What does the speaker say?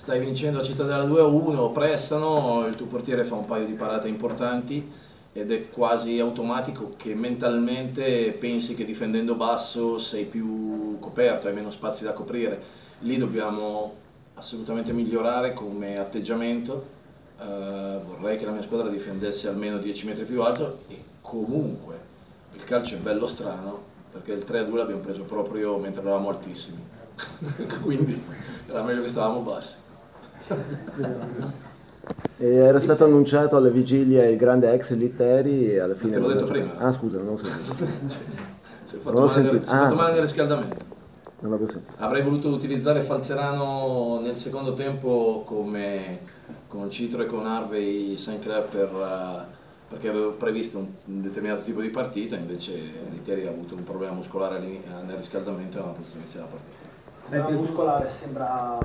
stai vincendo a Cittadella 2-1, prestano, il tuo portiere fa un paio di parate importanti ed è quasi automatico che mentalmente pensi che difendendo basso sei più coperto, hai meno spazi da coprire. Lì dobbiamo assolutamente migliorare come atteggiamento. Uh, vorrei che la mia squadra difendesse almeno 10 metri più alto e comunque il calcio è bello strano perché il 3-2 l'abbiamo preso proprio mentre eravamo altissimi quindi era meglio che stavamo bassi era stato annunciato alle vigilie il grande ex Litteri e alla fine... te l'ho detto prima. Ah scusa, non ho sentito. si è fatto, male, nel, ah, fatto male nel riscaldamento. Non l'avevo sentito. Avrei voluto utilizzare Falzerano nel secondo tempo come con Citro e con Harvey St. Clair per, uh, perché avevo previsto un, un, determinato tipo di partita, invece Litteri ha avuto un problema muscolare nel riscaldamento e non ha potuto iniziare la partita. Beh, muscolare sembra